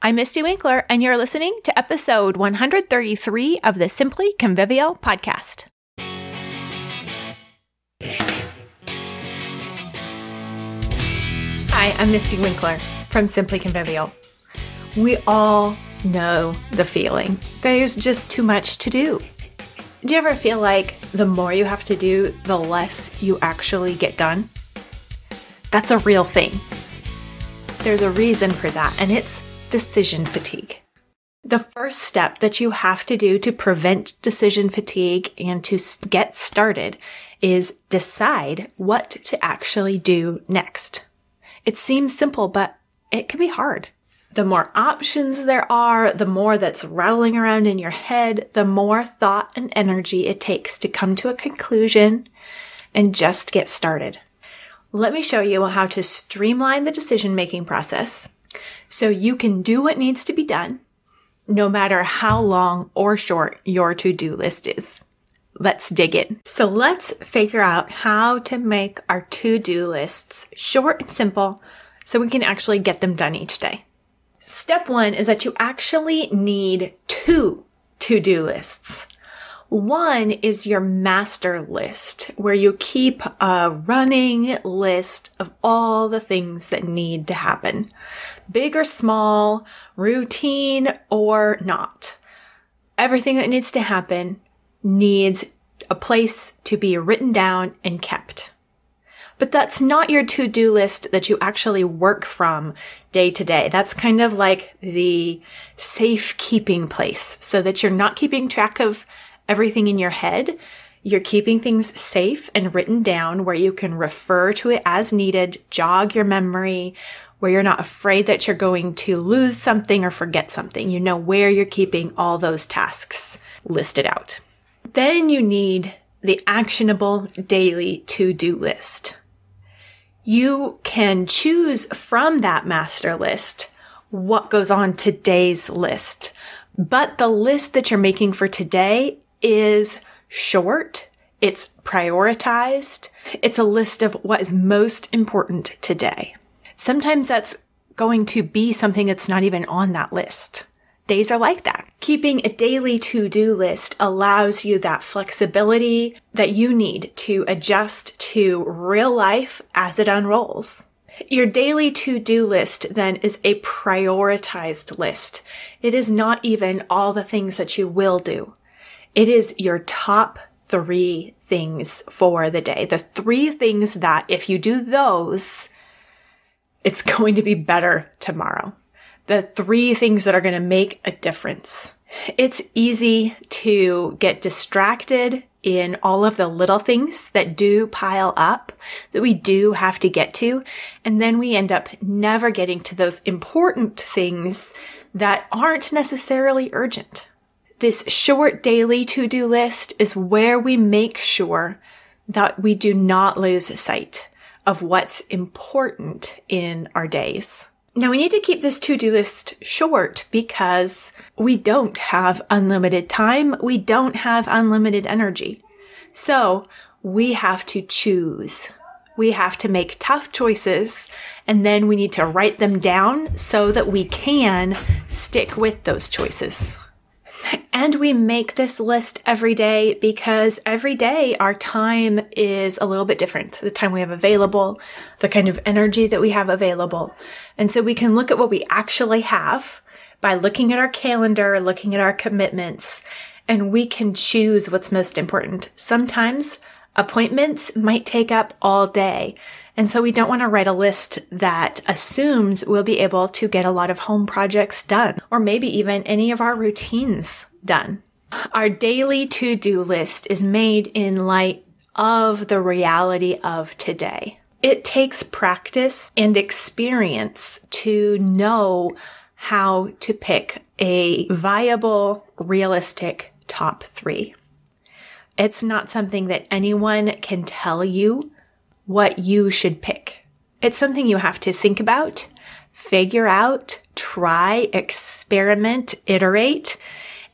I'm Misty Winkler, and you're listening to episode 133 of the Simply Convivial podcast. Hi, I'm Misty Winkler from Simply Convivial. We all know the feeling. There's just too much to do. Do you ever feel like the more you have to do, the less you actually get done? That's a real thing. There's a reason for that, and it's decision fatigue. The first step that you have to do to prevent decision fatigue and to get started is decide what to actually do next. It seems simple, but it can be hard. The more options there are, the more that's rattling around in your head, the more thought and energy it takes to come to a conclusion and just get started. Let me show you how to streamline the decision making process so you can do what needs to be done, no matter how long or short your to do list is. Let's dig in. So let's figure out how to make our to do lists short and simple so we can actually get them done each day. Step one is that you actually need two to do lists. One is your master list, where you keep a running list of all the things that need to happen, big or small, routine or not. Everything that needs to happen needs a place to be written down and kept. But that's not your to-do list that you actually work from day to day. That's kind of like the safekeeping place so that you're not keeping track of everything in your head. You're keeping things safe and written down where you can refer to it as needed, jog your memory, where you're not afraid that you're going to lose something or forget something. You know where you're keeping all those tasks listed out. Then you need the actionable daily to do list. You can choose from that master list what goes on today's list. But the list that you're making for today is short. It's prioritized. It's a list of what is most important today. Sometimes that's going to be something that's not even on that list. Days are like that. Keeping a daily to-do list allows you that flexibility that you need to adjust to real life as it unrolls. Your daily to-do list then is a prioritized list. It is not even all the things that you will do. It is your top three things for the day. The three things that if you do those, it's going to be better tomorrow. The three things that are going to make a difference. It's easy to get distracted in all of the little things that do pile up that we do have to get to. And then we end up never getting to those important things that aren't necessarily urgent. This short daily to-do list is where we make sure that we do not lose sight of what's important in our days. Now we need to keep this to-do list short because we don't have unlimited time. We don't have unlimited energy. So we have to choose. We have to make tough choices and then we need to write them down so that we can stick with those choices. And we make this list every day because every day our time is a little bit different. The time we have available, the kind of energy that we have available. And so we can look at what we actually have by looking at our calendar, looking at our commitments, and we can choose what's most important. Sometimes appointments might take up all day. And so we don't want to write a list that assumes we'll be able to get a lot of home projects done, or maybe even any of our routines done. Our daily to do list is made in light of the reality of today. It takes practice and experience to know how to pick a viable, realistic top three. It's not something that anyone can tell you what you should pick. It's something you have to think about, figure out, try, experiment, iterate,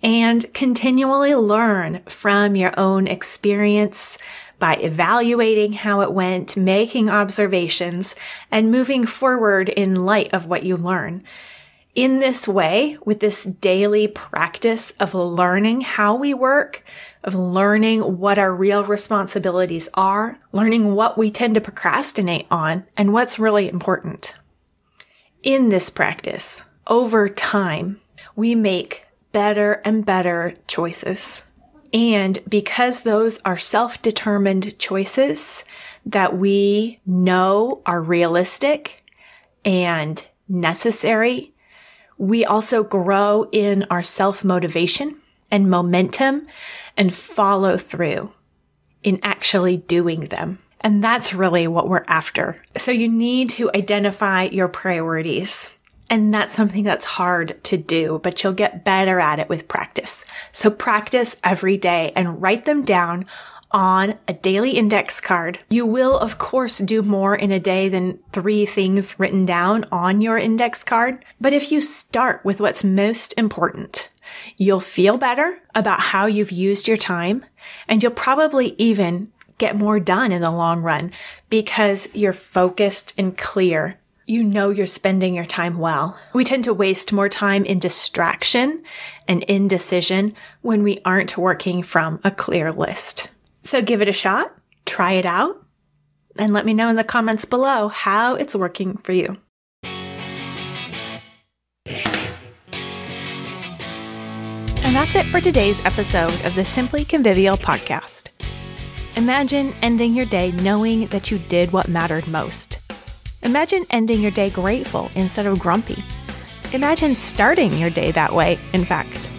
and continually learn from your own experience by evaluating how it went, making observations, and moving forward in light of what you learn. In this way, with this daily practice of learning how we work, of learning what our real responsibilities are, learning what we tend to procrastinate on, and what's really important. In this practice, over time, we make better and better choices. And because those are self determined choices that we know are realistic and necessary, we also grow in our self motivation and momentum and follow through in actually doing them. And that's really what we're after. So you need to identify your priorities. And that's something that's hard to do, but you'll get better at it with practice. So practice every day and write them down on a daily index card. You will, of course, do more in a day than three things written down on your index card. But if you start with what's most important, you'll feel better about how you've used your time and you'll probably even get more done in the long run because you're focused and clear. You know you're spending your time well. We tend to waste more time in distraction and indecision when we aren't working from a clear list. So give it a shot, try it out, and let me know in the comments below how it's working for you. And that's it for today's episode of the Simply Convivial podcast. Imagine ending your day knowing that you did what mattered most. Imagine ending your day grateful instead of grumpy. Imagine starting your day that way, in fact.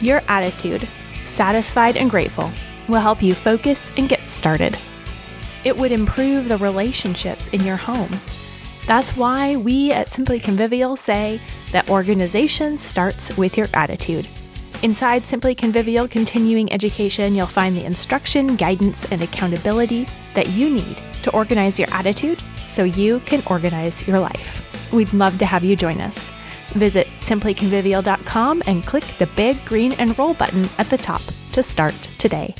Your attitude, satisfied and grateful, will help you focus and get started. It would improve the relationships in your home. That's why we at Simply Convivial say that organization starts with your attitude. Inside Simply Convivial Continuing Education, you'll find the instruction, guidance, and accountability that you need to organize your attitude so you can organize your life. We'd love to have you join us. Visit simplyconvivial.com and click the big green enroll button at the top to start today.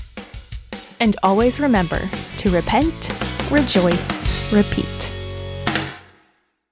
And always remember to repent, rejoice, repeat.